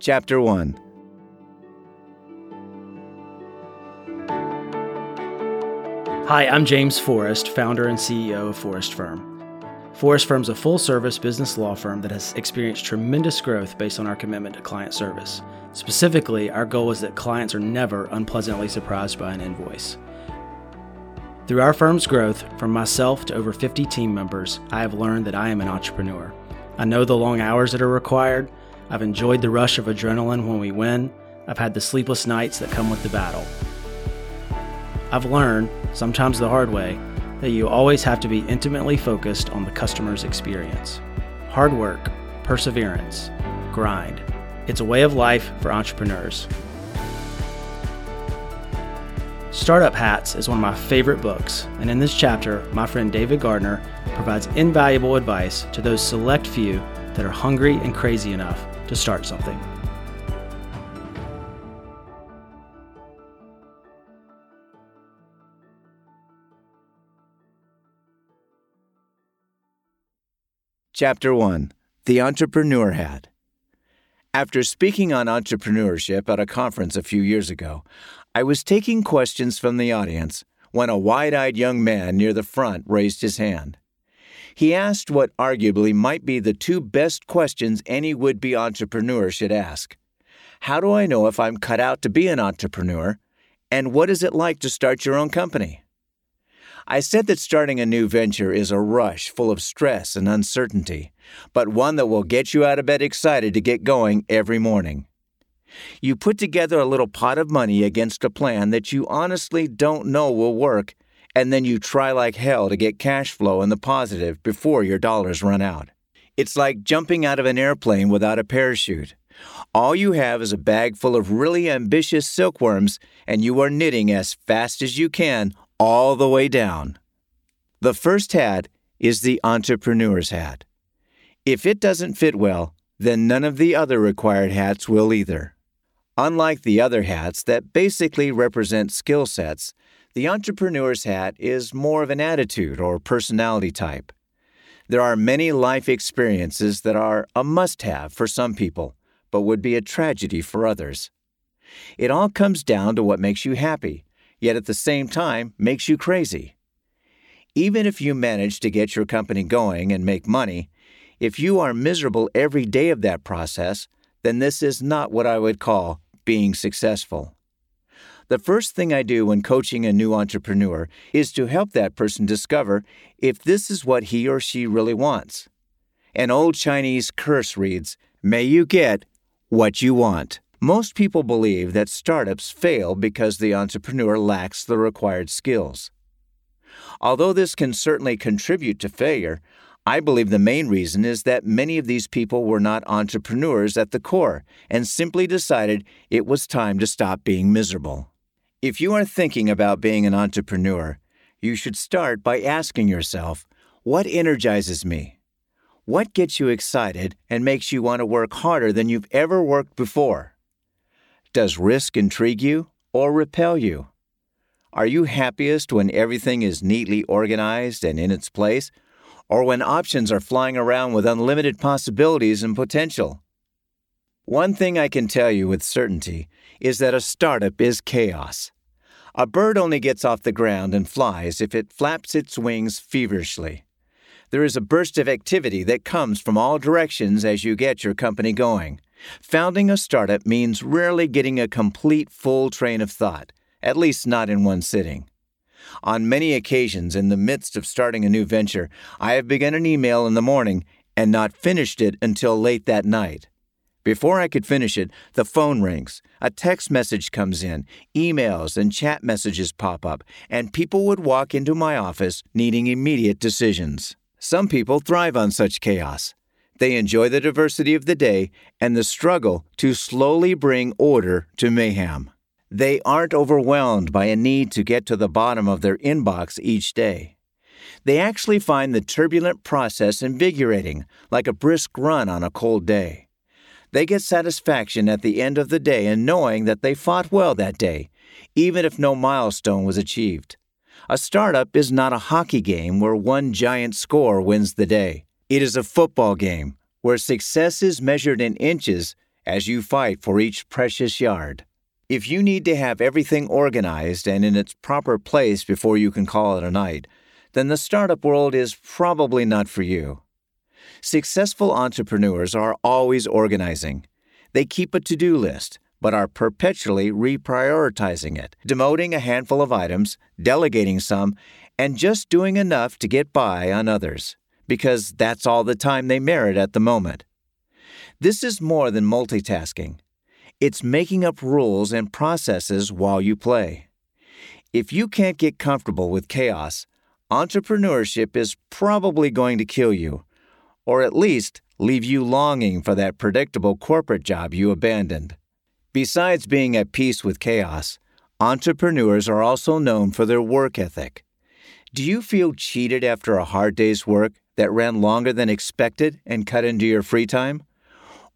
Chapter 1 Hi, I'm James Forrest, founder and CEO of Forrest Firm. Forrest Firm is a full service business law firm that has experienced tremendous growth based on our commitment to client service. Specifically, our goal is that clients are never unpleasantly surprised by an invoice. Through our firm's growth, from myself to over 50 team members, I have learned that I am an entrepreneur. I know the long hours that are required. I've enjoyed the rush of adrenaline when we win. I've had the sleepless nights that come with the battle. I've learned, sometimes the hard way, that you always have to be intimately focused on the customer's experience. Hard work, perseverance, grind. It's a way of life for entrepreneurs. Startup Hats is one of my favorite books, and in this chapter, my friend David Gardner provides invaluable advice to those select few that are hungry and crazy enough to start something. Chapter 1 The Entrepreneur Hat. After speaking on entrepreneurship at a conference a few years ago, I was taking questions from the audience when a wide eyed young man near the front raised his hand. He asked what arguably might be the two best questions any would be entrepreneur should ask How do I know if I'm cut out to be an entrepreneur? And what is it like to start your own company? I said that starting a new venture is a rush full of stress and uncertainty, but one that will get you out of bed excited to get going every morning. You put together a little pot of money against a plan that you honestly don't know will work, and then you try like hell to get cash flow in the positive before your dollars run out. It's like jumping out of an airplane without a parachute. All you have is a bag full of really ambitious silkworms, and you are knitting as fast as you can all the way down. The first hat is the entrepreneur's hat. If it doesn't fit well, then none of the other required hats will either. Unlike the other hats that basically represent skill sets, the entrepreneur's hat is more of an attitude or personality type. There are many life experiences that are a must have for some people, but would be a tragedy for others. It all comes down to what makes you happy yet at the same time makes you crazy. Even if you manage to get your company going and make money, if you are miserable every day of that process, then this is not what I would call being successful. The first thing I do when coaching a new entrepreneur is to help that person discover if this is what he or she really wants. An old Chinese curse reads, May you get what you want. Most people believe that startups fail because the entrepreneur lacks the required skills. Although this can certainly contribute to failure, I believe the main reason is that many of these people were not entrepreneurs at the core and simply decided it was time to stop being miserable. If you are thinking about being an entrepreneur, you should start by asking yourself, What energizes me? What gets you excited and makes you want to work harder than you've ever worked before? Does risk intrigue you or repel you? Are you happiest when everything is neatly organized and in its place, or when options are flying around with unlimited possibilities and potential? One thing I can tell you with certainty is that a startup is chaos. A bird only gets off the ground and flies if it flaps its wings feverishly. There is a burst of activity that comes from all directions as you get your company going. Founding a startup means rarely getting a complete full train of thought, at least not in one sitting. On many occasions, in the midst of starting a new venture, I have begun an email in the morning and not finished it until late that night. Before I could finish it, the phone rings, a text message comes in, emails and chat messages pop up, and people would walk into my office needing immediate decisions. Some people thrive on such chaos. They enjoy the diversity of the day and the struggle to slowly bring order to mayhem. They aren't overwhelmed by a need to get to the bottom of their inbox each day. They actually find the turbulent process invigorating, like a brisk run on a cold day. They get satisfaction at the end of the day in knowing that they fought well that day, even if no milestone was achieved. A startup is not a hockey game where one giant score wins the day. It is a football game where success is measured in inches as you fight for each precious yard. If you need to have everything organized and in its proper place before you can call it a night, then the startup world is probably not for you. Successful entrepreneurs are always organizing. They keep a to do list, but are perpetually reprioritizing it, demoting a handful of items, delegating some, and just doing enough to get by on others, because that's all the time they merit at the moment. This is more than multitasking. It's making up rules and processes while you play. If you can't get comfortable with chaos, entrepreneurship is probably going to kill you, or at least leave you longing for that predictable corporate job you abandoned. Besides being at peace with chaos, entrepreneurs are also known for their work ethic. Do you feel cheated after a hard day's work that ran longer than expected and cut into your free time?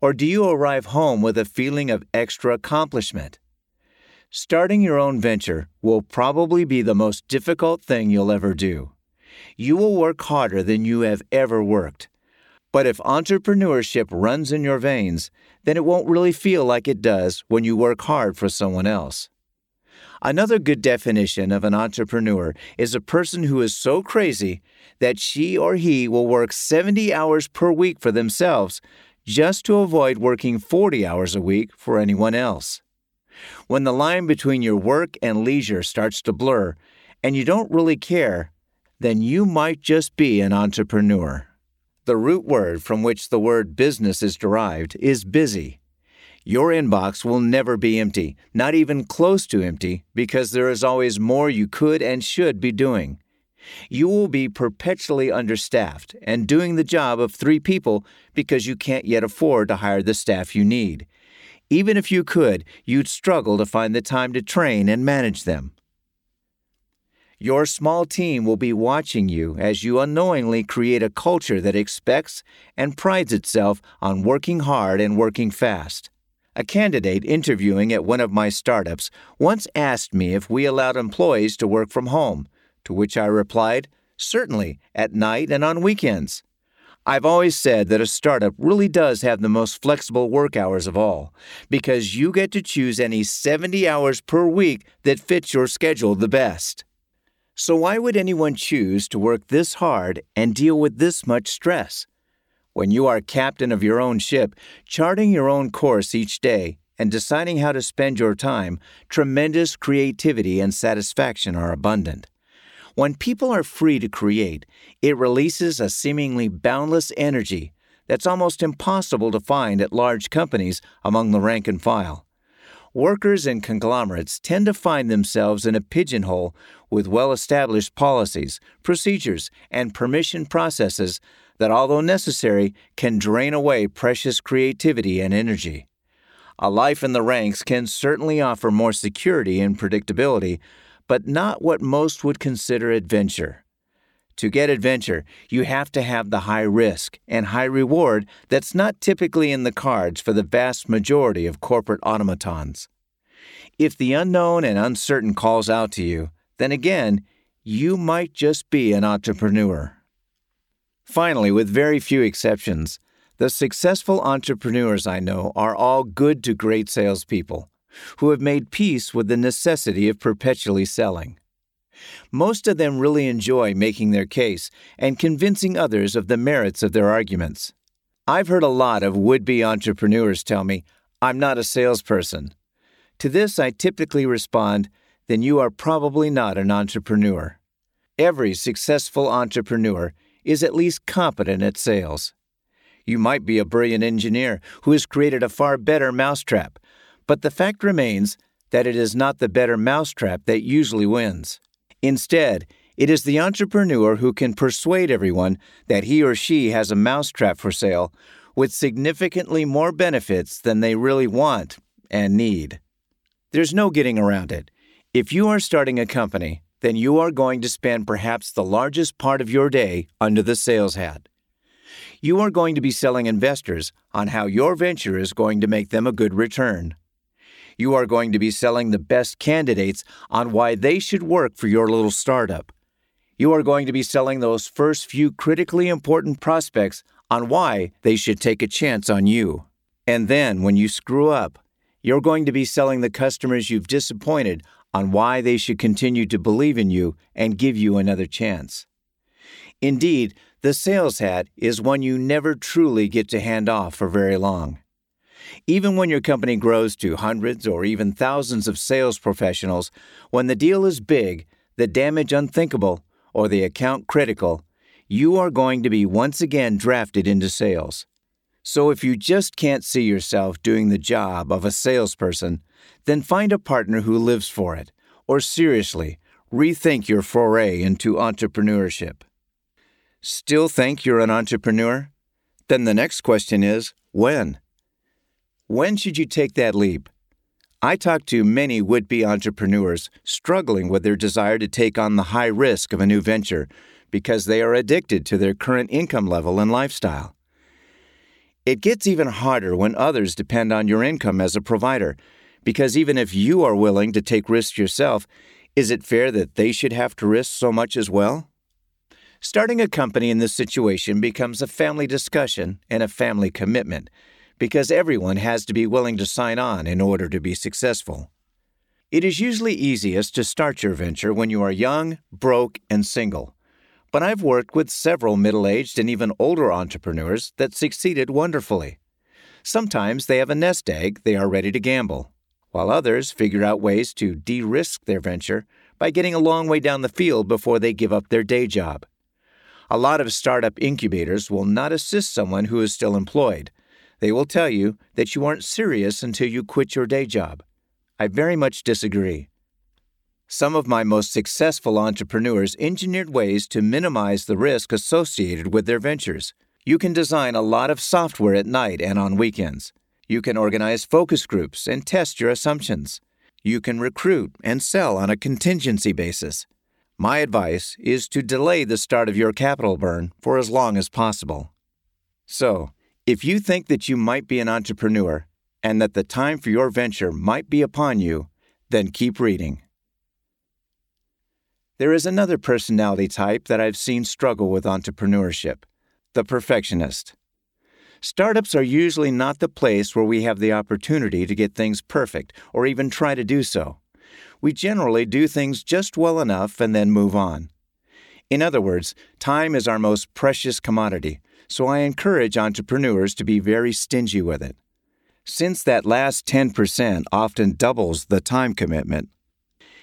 Or do you arrive home with a feeling of extra accomplishment? Starting your own venture will probably be the most difficult thing you'll ever do. You will work harder than you have ever worked. But if entrepreneurship runs in your veins, then it won't really feel like it does when you work hard for someone else. Another good definition of an entrepreneur is a person who is so crazy that she or he will work 70 hours per week for themselves just to avoid working 40 hours a week for anyone else. When the line between your work and leisure starts to blur and you don't really care, then you might just be an entrepreneur. The root word from which the word business is derived is busy. Your inbox will never be empty, not even close to empty, because there is always more you could and should be doing. You will be perpetually understaffed and doing the job of three people because you can't yet afford to hire the staff you need. Even if you could, you'd struggle to find the time to train and manage them. Your small team will be watching you as you unknowingly create a culture that expects and prides itself on working hard and working fast. A candidate interviewing at one of my startups once asked me if we allowed employees to work from home, to which I replied, Certainly, at night and on weekends. I've always said that a startup really does have the most flexible work hours of all, because you get to choose any 70 hours per week that fits your schedule the best. So, why would anyone choose to work this hard and deal with this much stress? When you are captain of your own ship, charting your own course each day, and deciding how to spend your time, tremendous creativity and satisfaction are abundant. When people are free to create, it releases a seemingly boundless energy that's almost impossible to find at large companies among the rank and file. Workers and conglomerates tend to find themselves in a pigeonhole with well established policies, procedures, and permission processes that, although necessary, can drain away precious creativity and energy. A life in the ranks can certainly offer more security and predictability, but not what most would consider adventure. To get adventure, you have to have the high risk and high reward that's not typically in the cards for the vast majority of corporate automatons. If the unknown and uncertain calls out to you, then again, you might just be an entrepreneur. Finally, with very few exceptions, the successful entrepreneurs I know are all good to great salespeople who have made peace with the necessity of perpetually selling. Most of them really enjoy making their case and convincing others of the merits of their arguments. I've heard a lot of would be entrepreneurs tell me, I'm not a salesperson. To this, I typically respond, then you are probably not an entrepreneur. Every successful entrepreneur is at least competent at sales. You might be a brilliant engineer who has created a far better mousetrap, but the fact remains that it is not the better mousetrap that usually wins. Instead, it is the entrepreneur who can persuade everyone that he or she has a mousetrap for sale with significantly more benefits than they really want and need. There's no getting around it. If you are starting a company, then you are going to spend perhaps the largest part of your day under the sales hat. You are going to be selling investors on how your venture is going to make them a good return. You are going to be selling the best candidates on why they should work for your little startup. You are going to be selling those first few critically important prospects on why they should take a chance on you. And then, when you screw up, you're going to be selling the customers you've disappointed on why they should continue to believe in you and give you another chance. Indeed, the sales hat is one you never truly get to hand off for very long. Even when your company grows to hundreds or even thousands of sales professionals, when the deal is big, the damage unthinkable, or the account critical, you are going to be once again drafted into sales. So if you just can't see yourself doing the job of a salesperson, then find a partner who lives for it, or seriously, rethink your foray into entrepreneurship. Still think you're an entrepreneur? Then the next question is when? When should you take that leap? I talk to many would be entrepreneurs struggling with their desire to take on the high risk of a new venture because they are addicted to their current income level and lifestyle. It gets even harder when others depend on your income as a provider, because even if you are willing to take risks yourself, is it fair that they should have to risk so much as well? Starting a company in this situation becomes a family discussion and a family commitment because everyone has to be willing to sign on in order to be successful. It is usually easiest to start your venture when you are young, broke, and single. But I've worked with several middle aged and even older entrepreneurs that succeeded wonderfully. Sometimes they have a nest egg they are ready to gamble, while others figure out ways to de risk their venture by getting a long way down the field before they give up their day job. A lot of startup incubators will not assist someone who is still employed they will tell you that you aren't serious until you quit your day job. I very much disagree. Some of my most successful entrepreneurs engineered ways to minimize the risk associated with their ventures. You can design a lot of software at night and on weekends. You can organize focus groups and test your assumptions. You can recruit and sell on a contingency basis. My advice is to delay the start of your capital burn for as long as possible. So, if you think that you might be an entrepreneur and that the time for your venture might be upon you, then keep reading. There is another personality type that I've seen struggle with entrepreneurship the perfectionist. Startups are usually not the place where we have the opportunity to get things perfect or even try to do so. We generally do things just well enough and then move on. In other words, time is our most precious commodity, so I encourage entrepreneurs to be very stingy with it. Since that last 10% often doubles the time commitment,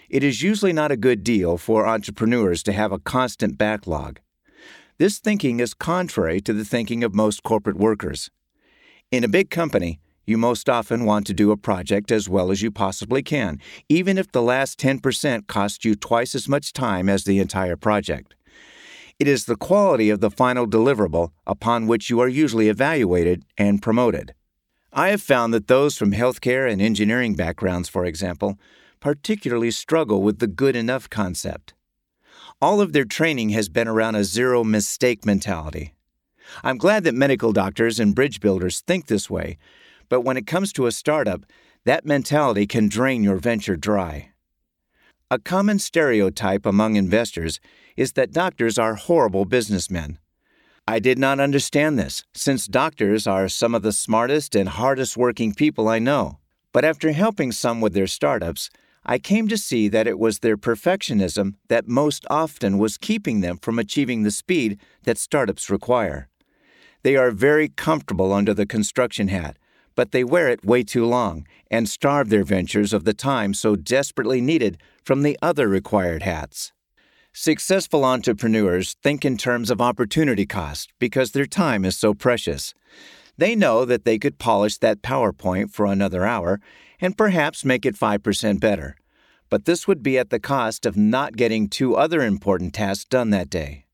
it is usually not a good deal for entrepreneurs to have a constant backlog. This thinking is contrary to the thinking of most corporate workers. In a big company, you most often want to do a project as well as you possibly can, even if the last 10% costs you twice as much time as the entire project. It is the quality of the final deliverable upon which you are usually evaluated and promoted. I have found that those from healthcare and engineering backgrounds, for example, particularly struggle with the good enough concept. All of their training has been around a zero mistake mentality. I'm glad that medical doctors and bridge builders think this way, but when it comes to a startup, that mentality can drain your venture dry. A common stereotype among investors is that doctors are horrible businessmen. I did not understand this, since doctors are some of the smartest and hardest working people I know. But after helping some with their startups, I came to see that it was their perfectionism that most often was keeping them from achieving the speed that startups require. They are very comfortable under the construction hat, but they wear it way too long and starve their ventures of the time so desperately needed from the other required hats. Successful entrepreneurs think in terms of opportunity cost because their time is so precious. They know that they could polish that PowerPoint for another hour and perhaps make it 5% better. But this would be at the cost of not getting two other important tasks done that day.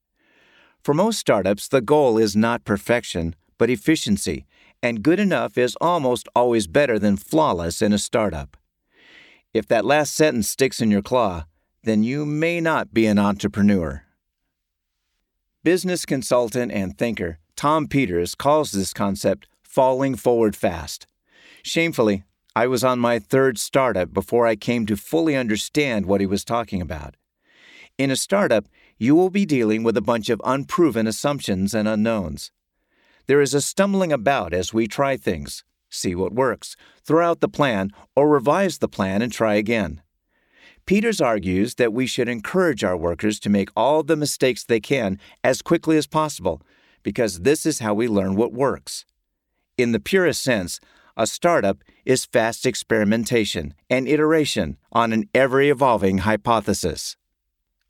For most startups, the goal is not perfection, but efficiency, and good enough is almost always better than flawless in a startup. If that last sentence sticks in your claw, then you may not be an entrepreneur. Business consultant and thinker Tom Peters calls this concept falling forward fast. Shamefully, I was on my third startup before I came to fully understand what he was talking about. In a startup, you will be dealing with a bunch of unproven assumptions and unknowns. There is a stumbling about as we try things, see what works, throw out the plan, or revise the plan and try again. Peters argues that we should encourage our workers to make all the mistakes they can as quickly as possible, because this is how we learn what works. In the purest sense, a startup is fast experimentation and iteration on an ever evolving hypothesis.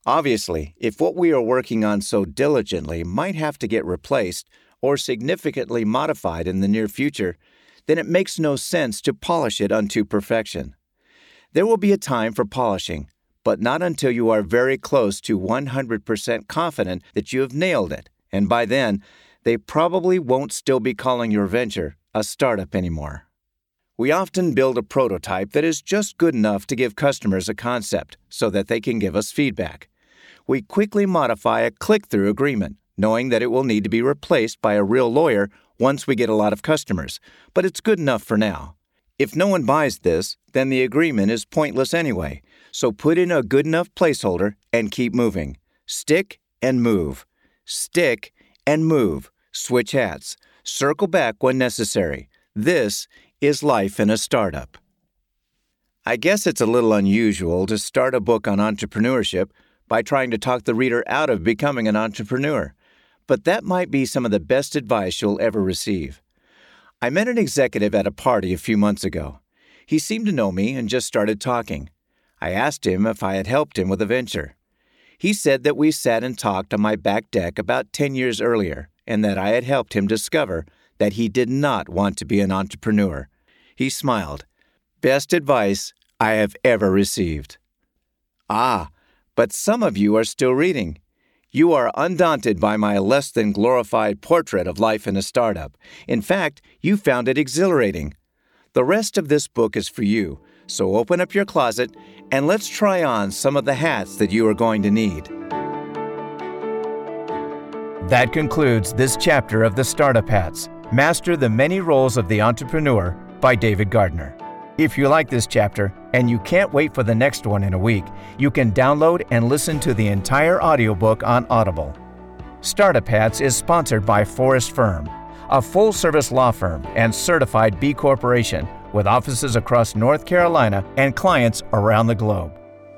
Obviously, if what we are working on so diligently might have to get replaced or significantly modified in the near future, then it makes no sense to polish it unto perfection. There will be a time for polishing, but not until you are very close to 100% confident that you have nailed it, and by then, they probably won't still be calling your venture a startup anymore. We often build a prototype that is just good enough to give customers a concept so that they can give us feedback. We quickly modify a click through agreement, knowing that it will need to be replaced by a real lawyer once we get a lot of customers, but it's good enough for now. If no one buys this, then the agreement is pointless anyway, so put in a good enough placeholder and keep moving. Stick and move. Stick and move. Switch hats. Circle back when necessary. This is life in a startup. I guess it's a little unusual to start a book on entrepreneurship by trying to talk the reader out of becoming an entrepreneur, but that might be some of the best advice you'll ever receive. I met an executive at a party a few months ago. He seemed to know me and just started talking. I asked him if I had helped him with a venture. He said that we sat and talked on my back deck about 10 years earlier and that I had helped him discover that he did not want to be an entrepreneur. He smiled. Best advice I have ever received. Ah, but some of you are still reading. You are undaunted by my less than glorified portrait of life in a startup. In fact, you found it exhilarating. The rest of this book is for you, so open up your closet and let's try on some of the hats that you are going to need. That concludes this chapter of the Startup Hats Master the Many Roles of the Entrepreneur by David Gardner. If you like this chapter and you can't wait for the next one in a week, you can download and listen to the entire audiobook on Audible. Startup Hats is sponsored by Forrest Firm, a full service law firm and certified B Corporation with offices across North Carolina and clients around the globe.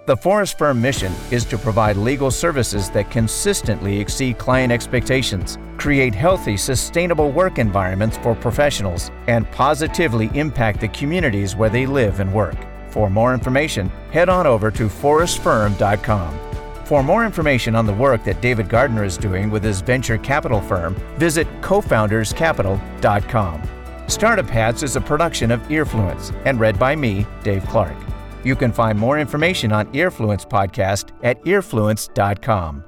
The Forrest Firm mission is to provide legal services that consistently exceed client expectations, create healthy, sustainable work environments for professionals, and positively impact the communities where they live and work. For more information, head on over to forrestfirm.com. For more information on the work that David Gardner is doing with his venture capital firm, visit cofounderscapital.com. Startup Hats is a production of Earfluence and read by me, Dave Clark. You can find more information on Earfluence podcast at earfluence.com.